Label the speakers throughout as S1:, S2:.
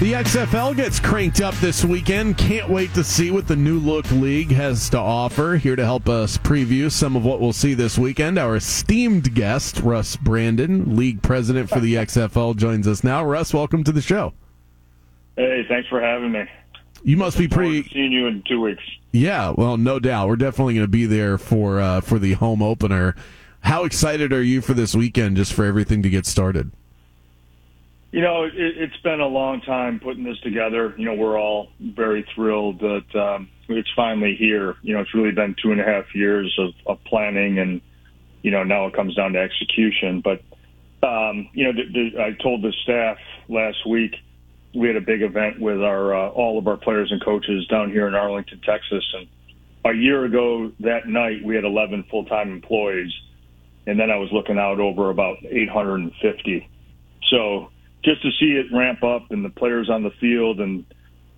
S1: The XFL gets cranked up this weekend. Can't wait to see what the new look league has to offer. Here to help us preview some of what we'll see this weekend, our esteemed guest, Russ Brandon, league president for the XFL, joins us now. Russ, welcome to the show.
S2: Hey, thanks for having me.
S1: You must be pretty.
S2: Seeing you in two weeks.
S1: Yeah, well, no doubt. We're definitely going to be there for uh, for the home opener. How excited are you for this weekend, just for everything to get started?
S2: You know, it, it's been a long time putting this together. You know, we're all very thrilled that um, it's finally here. You know, it's really been two and a half years of, of planning, and you know now it comes down to execution. But um, you know, the, the, I told the staff last week we had a big event with our uh, all of our players and coaches down here in Arlington, Texas, and a year ago that night we had 11 full-time employees, and then I was looking out over about 850. So just to see it ramp up and the players on the field and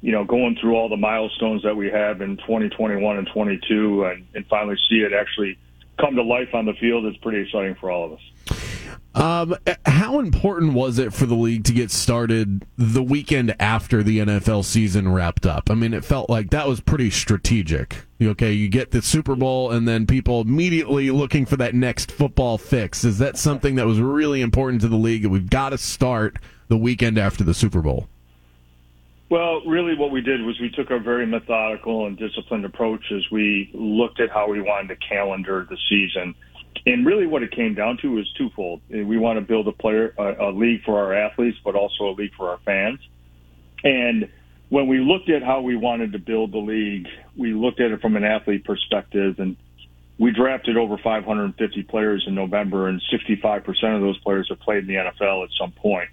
S2: you know going through all the milestones that we have in 2021 and 22 and, and finally see it actually come to life on the field is pretty exciting for all of us.
S1: Um, how important was it for the league to get started the weekend after the NFL season wrapped up? I mean, it felt like that was pretty strategic. Okay, you get the Super Bowl, and then people immediately looking for that next football fix. Is that something that was really important to the league? That We've got to start the weekend after the Super Bowl?
S2: Well, really, what we did was we took a very methodical and disciplined approach as we looked at how we wanted to calendar the season. And really, what it came down to was twofold. We want to build a player, a, a league for our athletes, but also a league for our fans. And when we looked at how we wanted to build the league, we looked at it from an athlete perspective, and we drafted over 550 players in November, and 65% of those players have played in the NFL at some point. point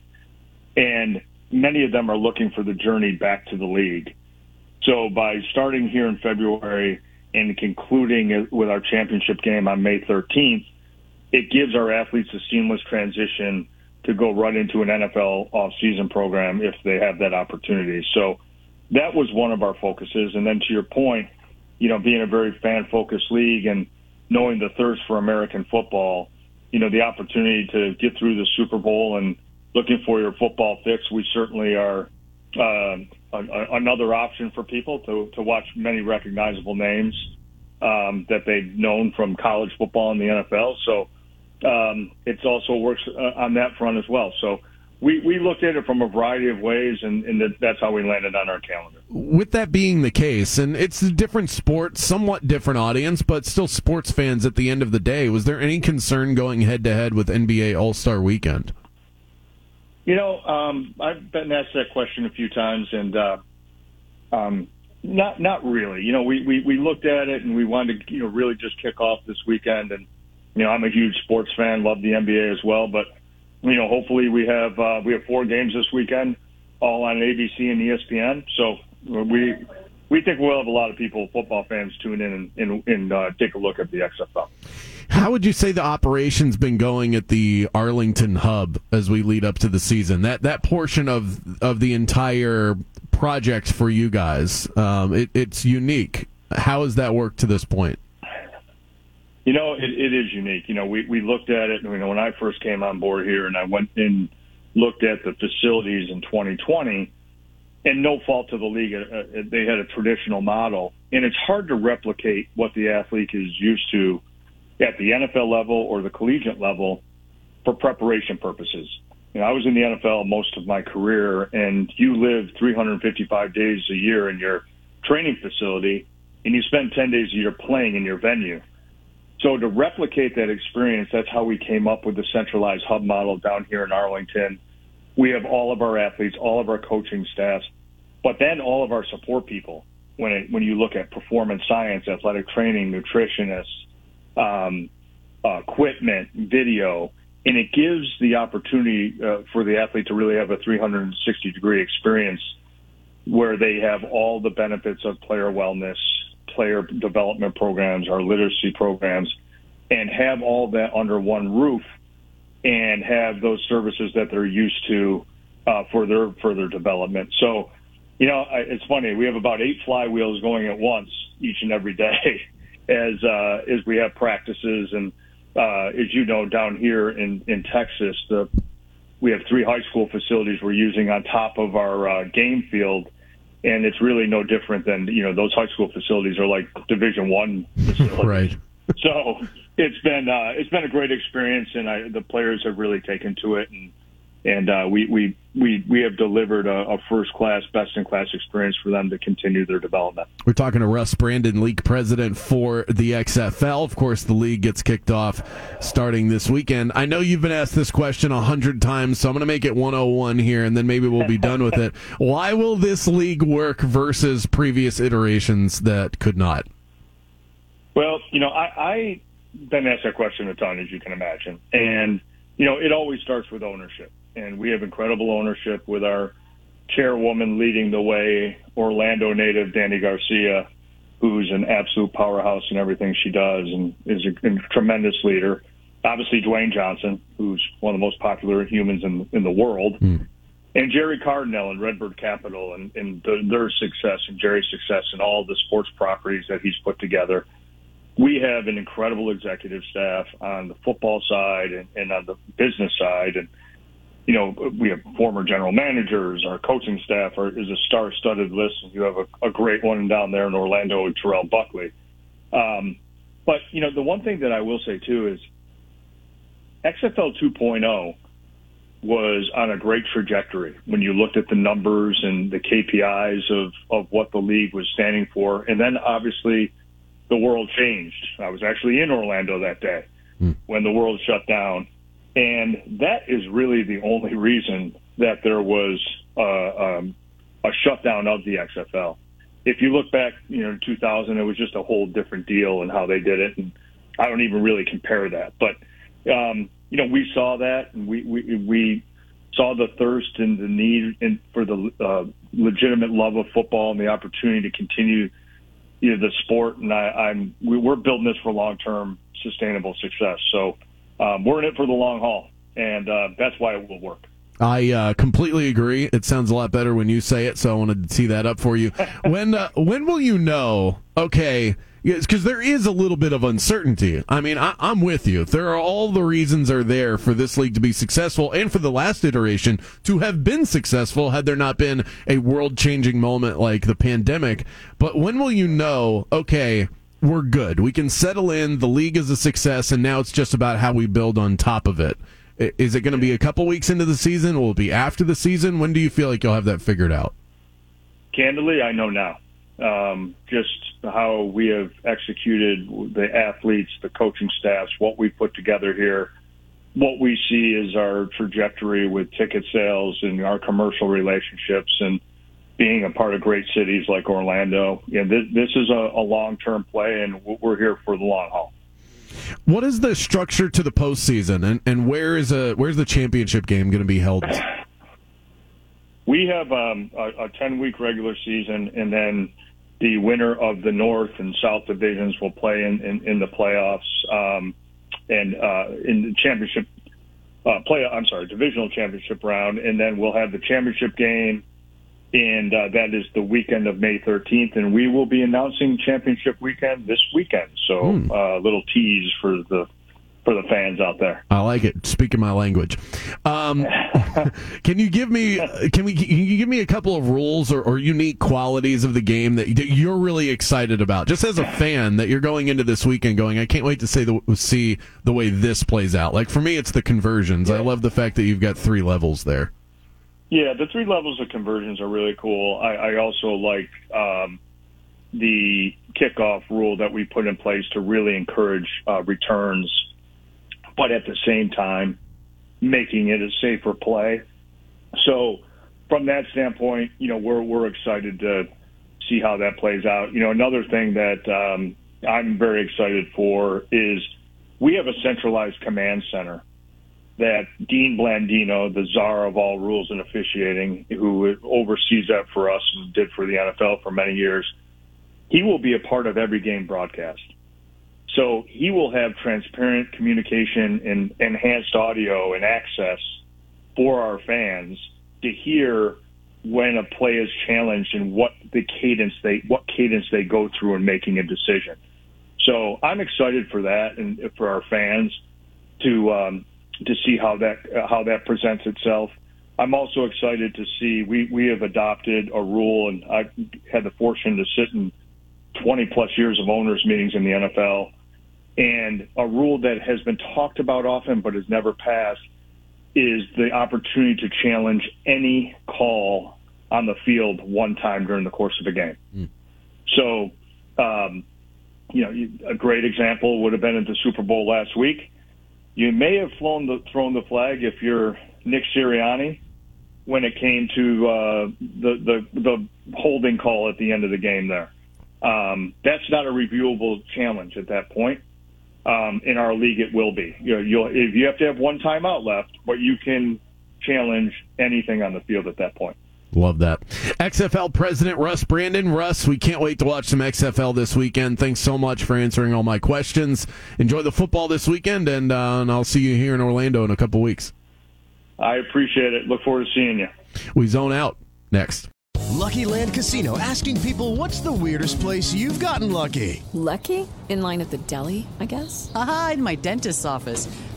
S2: and many of them are looking for the journey back to the league. So by starting here in February and concluding with our championship game on May 13th, it gives our athletes a seamless transition to go right into an NFL off-season program if they have that opportunity. So that was one of our focuses. And then to your point, you know, being a very fan-focused league and knowing the thirst for American football, you know, the opportunity to get through the Super Bowl and looking for your football fix, we certainly are uh, another option for people to, to watch many recognizable names um, that they've known from college football and the NFL. So um, it also works uh, on that front as well. So we, we looked at it from a variety of ways, and, and that's how we landed on our calendar.
S1: With that being the case, and it's a different sport, somewhat different audience, but still sports fans at the end of the day, was there any concern going head to head with NBA All Star Weekend?
S2: You know, um, I've been asked that question a few times, and uh, um, not not really. You know, we, we we looked at it and we wanted to you know really just kick off this weekend. And you know, I'm a huge sports fan, love the NBA as well. But you know, hopefully we have uh, we have four games this weekend, all on ABC and ESPN. So we we think we'll have a lot of people, football fans, tune in and and, and uh, take a look at the XFL.
S1: How would you say the operation's been going at the Arlington hub as we lead up to the season? That that portion of of the entire project for you guys, um, it, it's unique. How has that worked to this point?
S2: You know, it, it is unique. You know, we we looked at it. You know, when I first came on board here, and I went and looked at the facilities in 2020, and no fault to the league, uh, uh, they had a traditional model, and it's hard to replicate what the athlete is used to at the NFL level or the collegiate level for preparation purposes. You know, I was in the NFL most of my career, and you live 355 days a year in your training facility, and you spend 10 days a year playing in your venue. So to replicate that experience, that's how we came up with the centralized hub model down here in Arlington. We have all of our athletes, all of our coaching staffs, but then all of our support people. When it, when you look at performance science, athletic training, nutritionists, um, uh, equipment, video, and it gives the opportunity uh, for the athlete to really have a 360 degree experience where they have all the benefits of player wellness, player development programs, our literacy programs, and have all that under one roof and have those services that they're used to uh, for their further development. So, you know, I, it's funny. We have about eight flywheels going at once each and every day as uh, as we have practices and uh, as you know down here in in Texas, the we have three high school facilities we're using on top of our uh, game field and it's really no different than you know those high school facilities are like Division One facilities.
S1: right.
S2: So it's been uh, it's been a great experience, and I, the players have really taken to it, and and uh, we we we we have delivered a, a first class, best in class experience for them to continue their development.
S1: We're talking to Russ Brandon, league president for the XFL. Of course, the league gets kicked off starting this weekend. I know you've been asked this question a hundred times, so I'm going to make it 101 here, and then maybe we'll be done with it. Why will this league work versus previous iterations that could not?
S2: Well, you know, I, I been asked that question a ton, as you can imagine, and you know, it always starts with ownership and we have incredible ownership with our chairwoman leading the way, Orlando native Dany Garcia, who's an absolute powerhouse in everything she does and is a, a tremendous leader. Obviously, Dwayne Johnson, who's one of the most popular humans in in the world, mm. and Jerry Cardinale and Redbird Capital and, and the, their success and Jerry's success and all the sports properties that he's put together. We have an incredible executive staff on the football side and, and on the business side, and you know, we have former general managers. Our coaching staff are, is a star-studded list, and you have a, a great one down there in Orlando with Terrell Buckley. Um, but you know, the one thing that I will say too is XFL 2.0 was on a great trajectory when you looked at the numbers and the KPIs of of what the league was standing for, and then obviously the world changed. I was actually in Orlando that day mm. when the world shut down and that is really the only reason that there was uh, um, a shutdown of the XFL. If you look back, you know, 2000, it was just a whole different deal and how they did it, and I don't even really compare that. But um, you know, we saw that, and we we, we saw the thirst and the need in, for the uh, legitimate love of football and the opportunity to continue you know, the sport. And I, I'm we, we're building this for long term sustainable success. So um, we're in it for the long haul, and uh, that's why it will work.
S1: I uh, completely agree. It sounds a lot better when you say it, so I wanted to see that up for you. when uh, when will you know? Okay, because there is a little bit of uncertainty. I mean, I, am with you. There are all the reasons are there for this league to be successful, and for the last iteration to have been successful had there not been a world changing moment like the pandemic. But when will you know? Okay we're good. We can settle in. The league is a success, and now it's just about how we build on top of it. Is it going to be a couple weeks into the season? Will it be after the season? When do you feel like you'll have that figured out?
S2: Candidly, I know now. Um, just how we have executed the athletes, the coaching staffs, what we put together here, what we see is our trajectory with ticket sales and our commercial relationships and – being a part of great cities like Orlando. Yeah, this, this is a, a long term play, and we're here for the long haul.
S1: What is the structure to the postseason, and, and where is a where's the championship game going to be held?
S2: We have um, a, ten week regular season, and then the winner of the North and South divisions will play in, in, in the playoffs um, and uh, in the championship uh, play. I'm sorry, divisional championship round, and then we'll have the championship game and uh, that is the weekend of May 13th. And we will be announcing championship weekend this weekend. So a hmm. uh, little tease for the for the fans out there.
S1: I like it. Speaking my language. Um, can you give me can we can you give me a couple of rules or, or unique qualities of the game that, you're really excited about, just as a fan that you're going into this weekend going, I can't wait to see the see the way this plays out. Like for me, it's the conversions. Yeah. I love the fact that you've got three levels there.
S2: Yeah, the three levels of conversions are really cool. I, I also like um, the kickoff rule that we put in place to really encourage uh, returns, but at the same time, making it a safer play. So, from that standpoint, you know, we're we're excited to see how that plays out. You know, another thing that um, I'm very excited for is we have a centralized command center that Dean Blandino, the czar of all rules and officiating, who oversees that for us and did for the NFL for many years, he will be a part of every game broadcast. So he will have transparent communication and enhanced audio and access for our fans to hear when a play is challenged and what the cadence they what cadence they go through in making a decision. So I'm excited for that and for our fans to um, to see how that uh, how that presents itself. I'm also excited to see we we have adopted a rule, and I've had the fortune to sit in 20 plus years of owners meetings in the NFL, and a rule that has been talked about often but has never passed is the opportunity to challenge any call on the field one time during the course of a game. Mm. So, um, you know, a great example would have been at the Super Bowl last week. You may have flown the, thrown the flag if you're Nick Sirianni when it came to uh, the, the the holding call at the end of the game. There, um, that's not a reviewable challenge at that point. Um, in our league, it will be. You know, you'll if you have to have one timeout left, but you can challenge anything on the field at that point.
S1: Love that. XFL President Russ Brandon. Russ, we can't wait to watch some XFL this weekend. Thanks so much for answering all my questions. Enjoy the football this weekend, and, uh, and I'll see you here in Orlando in a couple weeks.
S2: I appreciate it. Look forward to seeing you.
S1: We zone out next.
S3: Lucky Land Casino asking people what's the weirdest place you've gotten lucky?
S4: Lucky? In line at the deli, I guess?
S5: Aha, in my dentist's office.